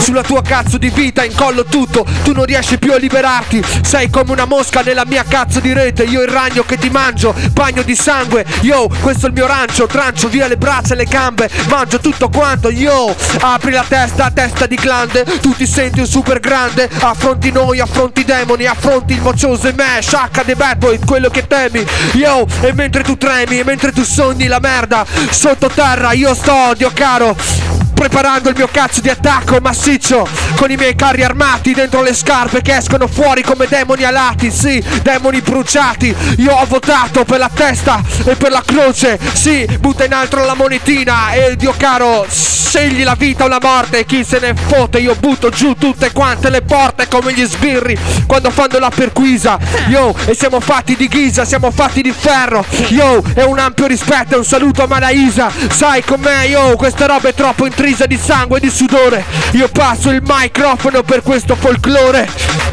Sulla tua cazzo di vita incollo tutto Tu non riesci più a liberarti. Sei come una mosca nella mia cazzo di rete Io il ragno che ti mangio Bagno di sangue. Yo, questo è il mio rancio Trancio via le braccia e le gambe Mangio tutto quanto. Yo, apri la testa, testa di glande Tu ti senti un super grande. Affronti noi, affronti i demoni Affronti il moccioso e me Sciacca dei bad boy, quello che temi. Yo, e mentre tu tremi E mentre tu sogni la merda Sottoterra io sto, Dio caro preparando il mio cazzo di attacco massiccio con i miei carri armati dentro le scarpe che escono fuori come demoni alati, sì, demoni bruciati. Io ho votato per la testa e per la croce, sì, butta in alto la monetina e Dio caro, scegli la vita o la morte, chi se ne fotte, io butto giù tutte quante le porte come gli sbirri quando fanno la perquisa. Yo, e siamo fatti di ghisa, siamo fatti di ferro. Yo, e un ampio rispetto e un saluto a Manaisa. Sai com'è, yo, questa roba è troppo intrisa di sangue e di sudore. Io passo il microfono per questo folklore.